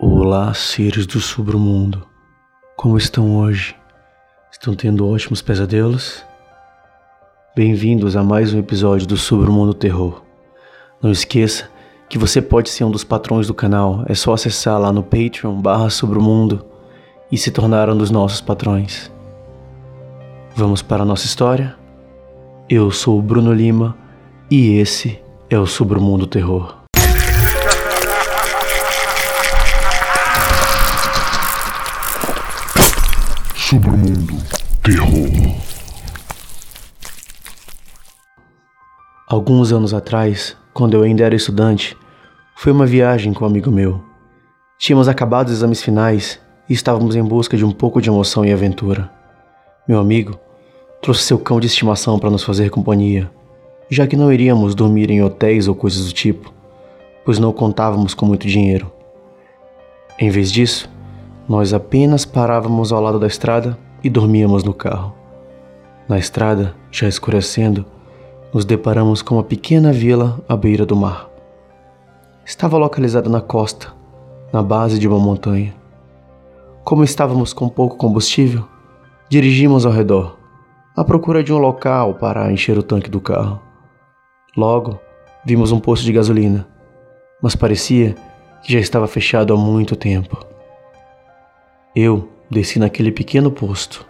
Olá, seres do submundo. Como estão hoje? Estão tendo ótimos pesadelos? Bem-vindos a mais um episódio do Submundo Terror. Não esqueça que você pode ser um dos patrões do canal. É só acessar lá no Patreon barra Submundo e se tornar um dos nossos patrões. Vamos para a nossa história? Eu sou o Bruno Lima e esse é o Submundo Terror. Submundo Terror. Alguns anos atrás, quando eu ainda era estudante, foi uma viagem com um amigo meu. Tínhamos acabado os exames finais e estávamos em busca de um pouco de emoção e aventura. Meu amigo trouxe seu cão de estimação para nos fazer companhia, já que não iríamos dormir em hotéis ou coisas do tipo, pois não contávamos com muito dinheiro. Em vez disso, nós apenas parávamos ao lado da estrada e dormíamos no carro. Na estrada, já escurecendo, nos deparamos com uma pequena vila à beira do mar. Estava localizada na costa, na base de uma montanha. Como estávamos com pouco combustível, dirigimos ao redor, à procura de um local para encher o tanque do carro. Logo, vimos um posto de gasolina, mas parecia que já estava fechado há muito tempo. Eu desci naquele pequeno posto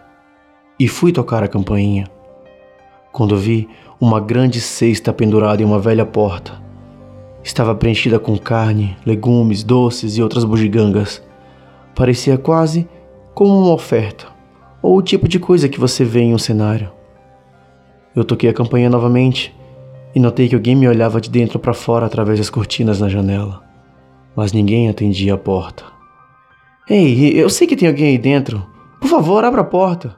e fui tocar a campainha. Quando vi uma grande cesta pendurada em uma velha porta. Estava preenchida com carne, legumes, doces e outras bugigangas. Parecia quase como uma oferta, ou o tipo de coisa que você vê em um cenário. Eu toquei a campainha novamente e notei que alguém me olhava de dentro para fora através das cortinas na janela, mas ninguém atendia a porta. Ei, eu sei que tem alguém aí dentro. Por favor, abra a porta.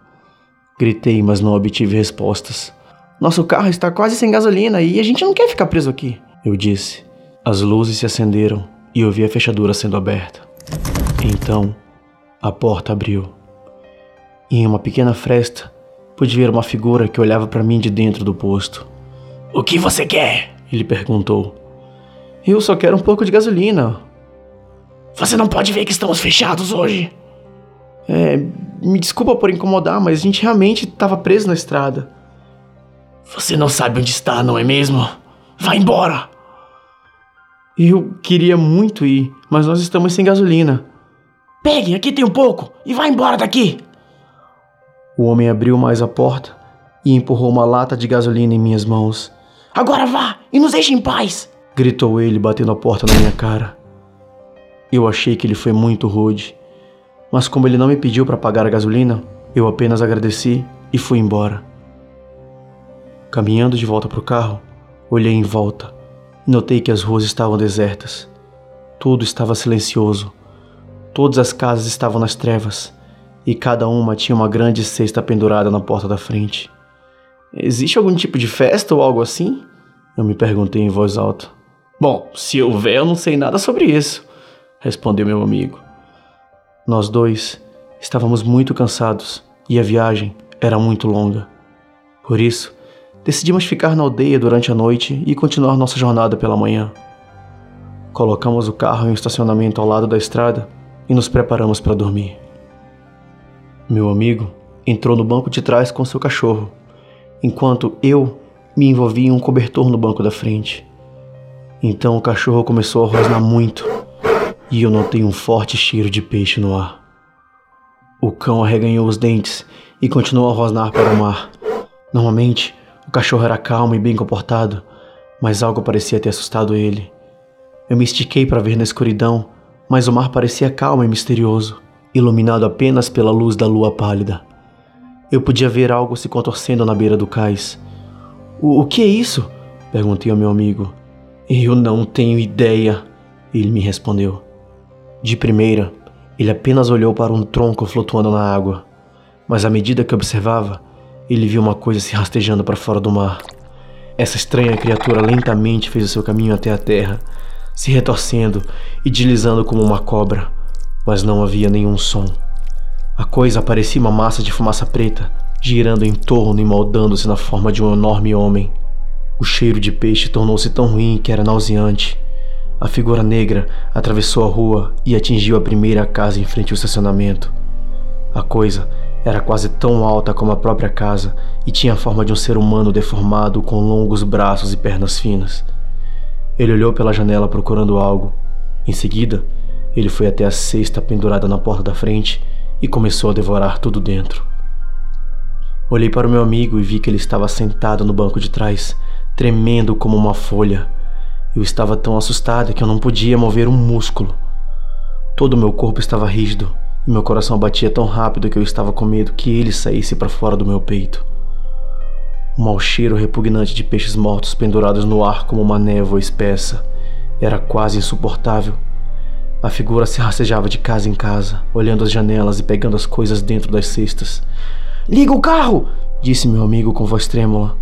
Gritei, mas não obtive respostas. Nosso carro está quase sem gasolina e a gente não quer ficar preso aqui. Eu disse. As luzes se acenderam e eu vi a fechadura sendo aberta. Então, a porta abriu. E em uma pequena fresta, pude ver uma figura que olhava para mim de dentro do posto. O que você quer? Ele perguntou. Eu só quero um pouco de gasolina, você não pode ver que estamos fechados hoje. É, me desculpa por incomodar, mas a gente realmente estava preso na estrada. Você não sabe onde está, não é mesmo? Vá embora! Eu queria muito ir, mas nós estamos sem gasolina. Pegue, aqui tem um pouco, e vá embora daqui! O homem abriu mais a porta e empurrou uma lata de gasolina em minhas mãos. Agora vá e nos deixe em paz! gritou ele, batendo a porta na minha cara. Eu achei que ele foi muito rude, mas como ele não me pediu para pagar a gasolina, eu apenas agradeci e fui embora. Caminhando de volta para o carro, olhei em volta e notei que as ruas estavam desertas. Tudo estava silencioso. Todas as casas estavam nas trevas e cada uma tinha uma grande cesta pendurada na porta da frente. Existe algum tipo de festa ou algo assim? Eu me perguntei em voz alta. Bom, se houver, eu não sei nada sobre isso respondeu meu amigo. Nós dois estávamos muito cansados e a viagem era muito longa. Por isso, decidimos ficar na aldeia durante a noite e continuar nossa jornada pela manhã. Colocamos o carro em um estacionamento ao lado da estrada e nos preparamos para dormir. Meu amigo entrou no banco de trás com seu cachorro, enquanto eu me envolvi em um cobertor no banco da frente. Então o cachorro começou a rosnar muito e eu notei um forte cheiro de peixe no ar. O cão arreganhou os dentes e continuou a rosnar para o mar. Normalmente, o cachorro era calmo e bem comportado, mas algo parecia ter assustado ele. Eu me estiquei para ver na escuridão, mas o mar parecia calmo e misterioso, iluminado apenas pela luz da lua pálida. Eu podia ver algo se contorcendo na beira do cais. O, o que é isso? perguntei ao meu amigo. Eu não tenho ideia, ele me respondeu. De primeira, ele apenas olhou para um tronco flutuando na água, mas à medida que observava, ele viu uma coisa se rastejando para fora do mar. Essa estranha criatura lentamente fez o seu caminho até a terra, se retorcendo e deslizando como uma cobra, mas não havia nenhum som. A coisa parecia uma massa de fumaça preta, girando em torno e moldando-se na forma de um enorme homem. O cheiro de peixe tornou-se tão ruim que era nauseante. A figura negra atravessou a rua e atingiu a primeira casa em frente ao estacionamento. A coisa era quase tão alta como a própria casa e tinha a forma de um ser humano deformado com longos braços e pernas finas. Ele olhou pela janela procurando algo. Em seguida, ele foi até a cesta pendurada na porta da frente e começou a devorar tudo dentro. Olhei para o meu amigo e vi que ele estava sentado no banco de trás, tremendo como uma folha. Eu estava tão assustada que eu não podia mover um músculo. Todo o meu corpo estava rígido e meu coração batia tão rápido que eu estava com medo que ele saísse para fora do meu peito. O mau cheiro repugnante de peixes mortos pendurados no ar como uma névoa espessa era quase insuportável. A figura se rastejava de casa em casa, olhando as janelas e pegando as coisas dentro das cestas. Liga o carro! disse meu amigo com voz trêmula.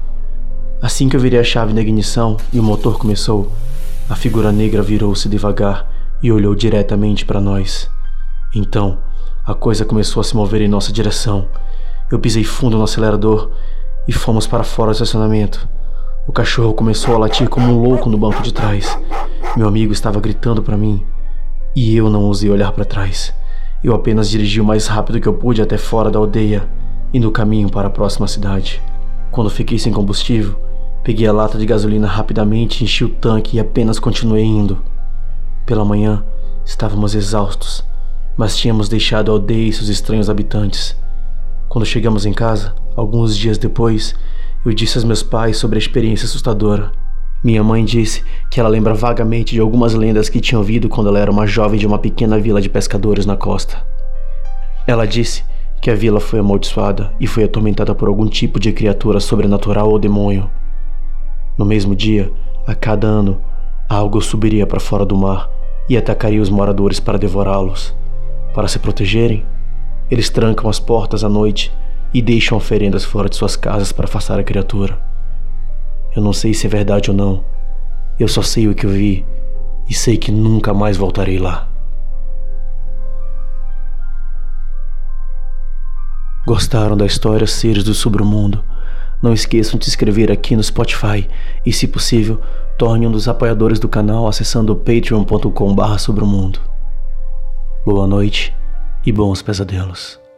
Assim que eu virei a chave na ignição e o motor começou, a figura negra virou-se devagar e olhou diretamente para nós. Então, a coisa começou a se mover em nossa direção. Eu pisei fundo no acelerador e fomos para fora do estacionamento. O cachorro começou a latir como um louco no banco de trás. Meu amigo estava gritando para mim e eu não ousei olhar para trás. Eu apenas dirigi o mais rápido que eu pude até fora da aldeia e no caminho para a próxima cidade. Quando fiquei sem combustível, peguei a lata de gasolina rapidamente, enchi o tanque e apenas continuei indo. Pela manhã, estávamos exaustos mas tínhamos deixado a aldeia e seus estranhos habitantes. Quando chegamos em casa, alguns dias depois, eu disse aos meus pais sobre a experiência assustadora. Minha mãe disse que ela lembra vagamente de algumas lendas que tinha ouvido quando ela era uma jovem de uma pequena vila de pescadores na costa. Ela disse que a vila foi amaldiçoada e foi atormentada por algum tipo de criatura sobrenatural ou demônio. No mesmo dia, a cada ano, algo subiria para fora do mar e atacaria os moradores para devorá-los. Para se protegerem, eles trancam as portas à noite e deixam oferendas fora de suas casas para afastar a criatura. Eu não sei se é verdade ou não. Eu só sei o que eu vi e sei que nunca mais voltarei lá. Gostaram da história Seres do Submundo? Não esqueçam de se inscrever aqui no Spotify e, se possível, torne um dos apoiadores do canal acessando patreon.com.br Boa noite e bons pesadelos.